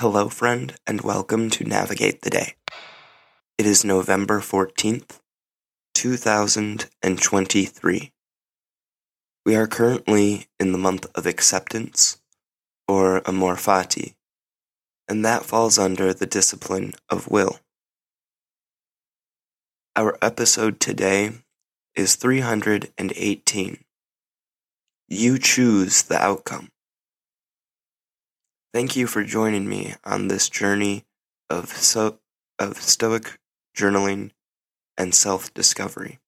Hello, friend, and welcome to Navigate the Day. It is November 14th, 2023. We are currently in the month of acceptance, or amor fati, and that falls under the discipline of will. Our episode today is 318. You choose the outcome. Thank you for joining me on this journey of, so, of Stoic journaling and self discovery.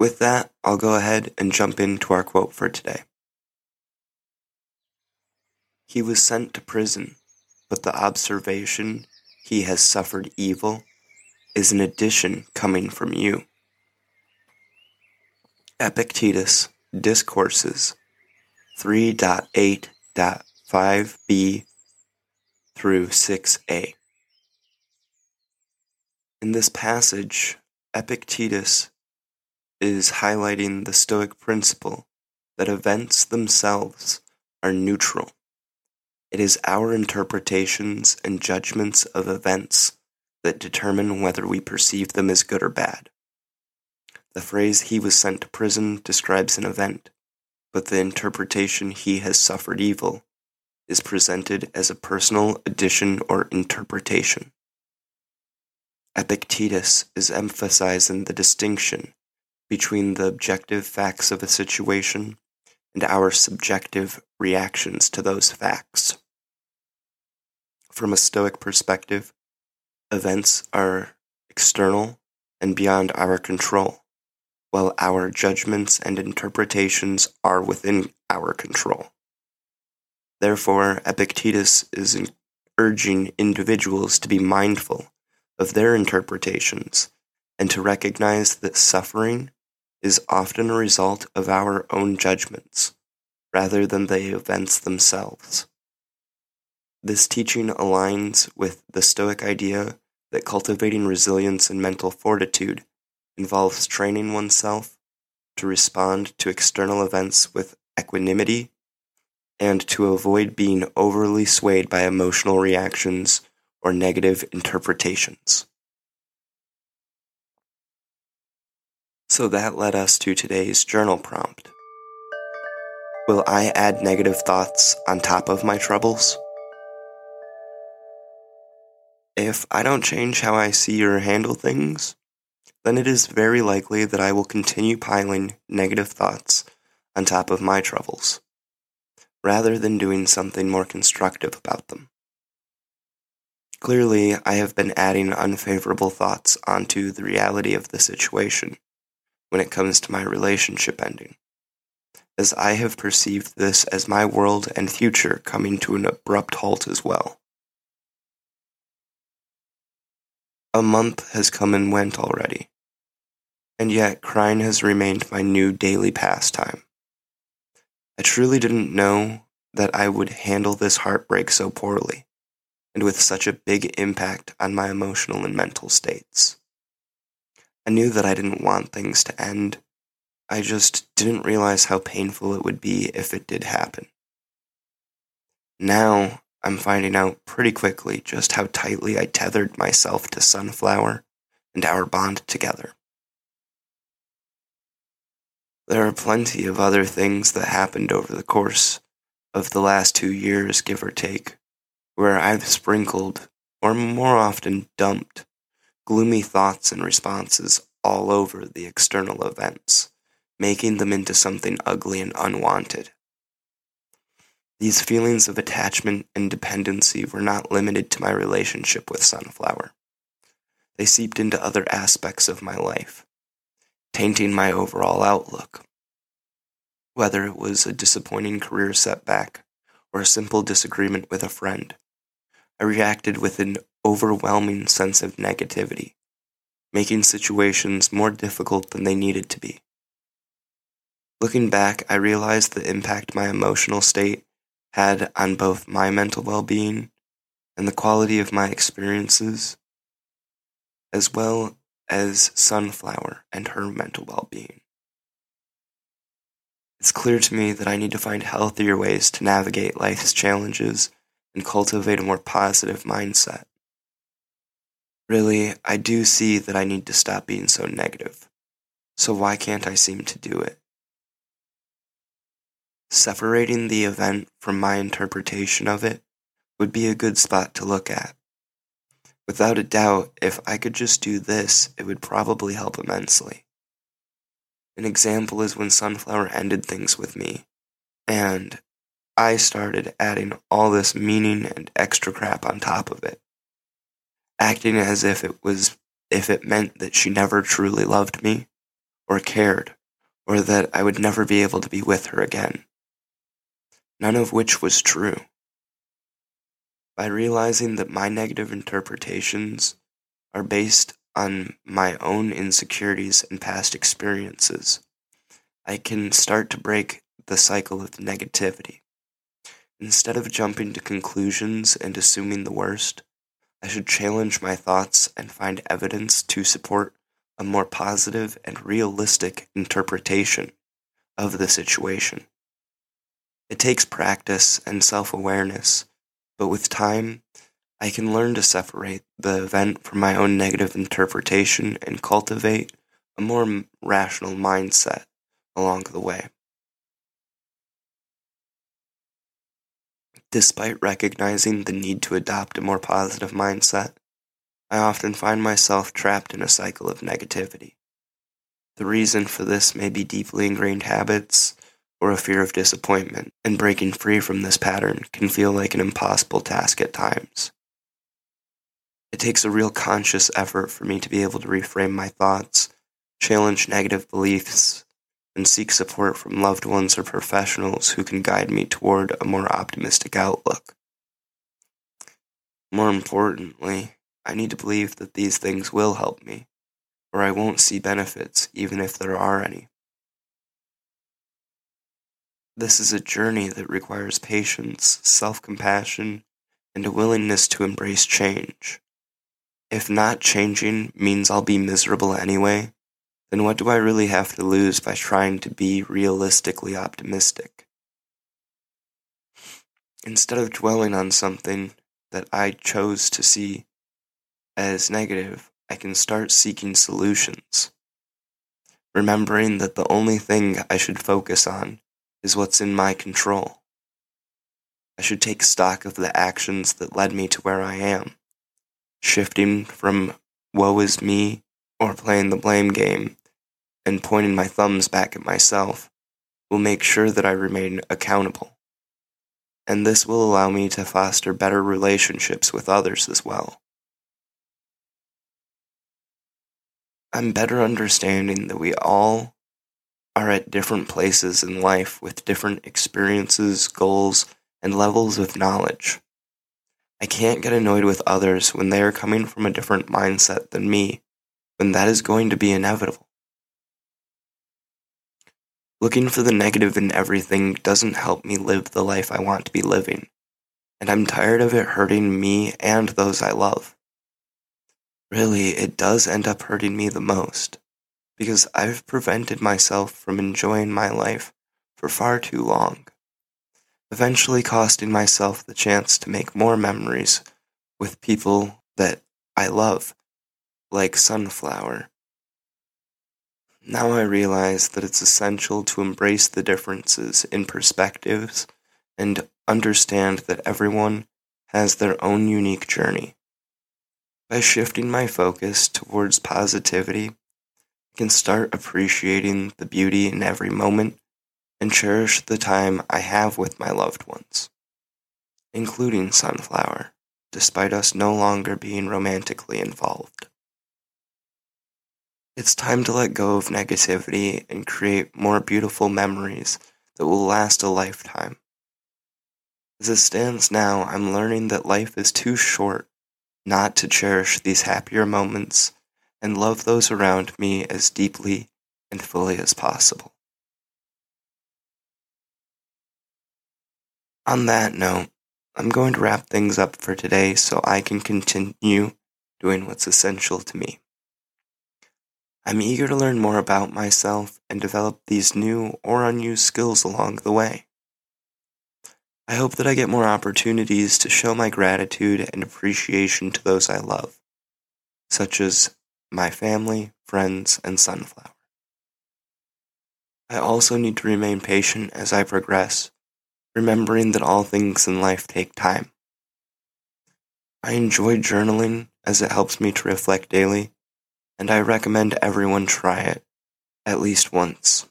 With that, I'll go ahead and jump into our quote for today. He was sent to prison, but the observation he has suffered evil is an addition coming from you. Epictetus Discourses 3.8.5 5b through 6a. In this passage, Epictetus is highlighting the Stoic principle that events themselves are neutral. It is our interpretations and judgments of events that determine whether we perceive them as good or bad. The phrase he was sent to prison describes an event, but the interpretation he has suffered evil is presented as a personal addition or interpretation. Epictetus is emphasizing the distinction between the objective facts of a situation and our subjective reactions to those facts. From a Stoic perspective, events are external and beyond our control, while our judgments and interpretations are within our control. Therefore, Epictetus is urging individuals to be mindful of their interpretations and to recognize that suffering is often a result of our own judgments rather than the events themselves. This teaching aligns with the Stoic idea that cultivating resilience and mental fortitude involves training oneself to respond to external events with equanimity and to avoid being overly swayed by emotional reactions or negative interpretations. So that led us to today's journal prompt. Will I add negative thoughts on top of my troubles? If I don't change how I see or handle things, then it is very likely that I will continue piling negative thoughts on top of my troubles rather than doing something more constructive about them. Clearly, I have been adding unfavorable thoughts onto the reality of the situation when it comes to my relationship ending, as I have perceived this as my world and future coming to an abrupt halt as well. A month has come and went already, and yet crying has remained my new daily pastime. I truly didn't know that I would handle this heartbreak so poorly, and with such a big impact on my emotional and mental states. I knew that I didn't want things to end. I just didn't realize how painful it would be if it did happen. Now, I'm finding out pretty quickly just how tightly I tethered myself to Sunflower and our bond together. There are plenty of other things that happened over the course of the last two years, give or take, where I've sprinkled, or more often dumped, gloomy thoughts and responses all over the external events, making them into something ugly and unwanted. These feelings of attachment and dependency were not limited to my relationship with Sunflower. They seeped into other aspects of my life, tainting my overall outlook. Whether it was a disappointing career setback or a simple disagreement with a friend, I reacted with an overwhelming sense of negativity, making situations more difficult than they needed to be. Looking back, I realized the impact my emotional state had on both my mental well being and the quality of my experiences, as well as Sunflower and her mental well being. It's clear to me that I need to find healthier ways to navigate life's challenges and cultivate a more positive mindset. Really, I do see that I need to stop being so negative. So why can't I seem to do it? Separating the event from my interpretation of it would be a good spot to look at. Without a doubt, if I could just do this, it would probably help immensely. An example is when Sunflower ended things with me, and I started adding all this meaning and extra crap on top of it, acting as if it was if it meant that she never truly loved me or cared or that I would never be able to be with her again none of which was true. By realizing that my negative interpretations are based on my own insecurities and past experiences, I can start to break the cycle of negativity. Instead of jumping to conclusions and assuming the worst, I should challenge my thoughts and find evidence to support a more positive and realistic interpretation of the situation. It takes practice and self awareness, but with time, I can learn to separate the event from my own negative interpretation and cultivate a more rational mindset along the way. Despite recognizing the need to adopt a more positive mindset, I often find myself trapped in a cycle of negativity. The reason for this may be deeply ingrained habits or a fear of disappointment, and breaking free from this pattern can feel like an impossible task at times. It takes a real conscious effort for me to be able to reframe my thoughts, challenge negative beliefs, and seek support from loved ones or professionals who can guide me toward a more optimistic outlook. More importantly, I need to believe that these things will help me, or I won't see benefits even if there are any. This is a journey that requires patience, self compassion, and a willingness to embrace change. If not changing means I'll be miserable anyway, then what do I really have to lose by trying to be realistically optimistic? Instead of dwelling on something that I chose to see as negative, I can start seeking solutions. Remembering that the only thing I should focus on is what's in my control. I should take stock of the actions that led me to where I am. Shifting from woe is me or playing the blame game and pointing my thumbs back at myself will make sure that I remain accountable. And this will allow me to foster better relationships with others as well. I'm better understanding that we all are at different places in life with different experiences, goals, and levels of knowledge. I can't get annoyed with others when they are coming from a different mindset than me, when that is going to be inevitable. Looking for the negative in everything doesn't help me live the life I want to be living, and I'm tired of it hurting me and those I love. Really, it does end up hurting me the most because I've prevented myself from enjoying my life for far too long, eventually costing myself the chance to make more memories with people that I love, like Sunflower. Now I realize that it's essential to embrace the differences in perspectives and understand that everyone has their own unique journey. By shifting my focus towards positivity can start appreciating the beauty in every moment and cherish the time I have with my loved ones, including Sunflower, despite us no longer being romantically involved. It's time to let go of negativity and create more beautiful memories that will last a lifetime. As it stands now, I'm learning that life is too short not to cherish these happier moments and love those around me as deeply and fully as possible. On that note, I'm going to wrap things up for today so I can continue doing what's essential to me. I'm eager to learn more about myself and develop these new or unused skills along the way. I hope that I get more opportunities to show my gratitude and appreciation to those I love, such as my family, friends, and Sunflower. I also need to remain patient as I progress, remembering that all things in life take time. I enjoy journaling as it helps me to reflect daily, and I recommend everyone try it at least once.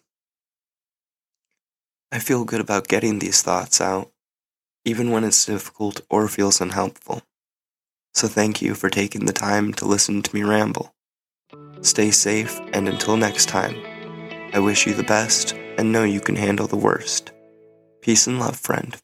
I feel good about getting these thoughts out even when it's difficult or feels unhelpful. So thank you for taking the time to listen to me ramble. Stay safe, and until next time, I wish you the best and know you can handle the worst. Peace and love, friend.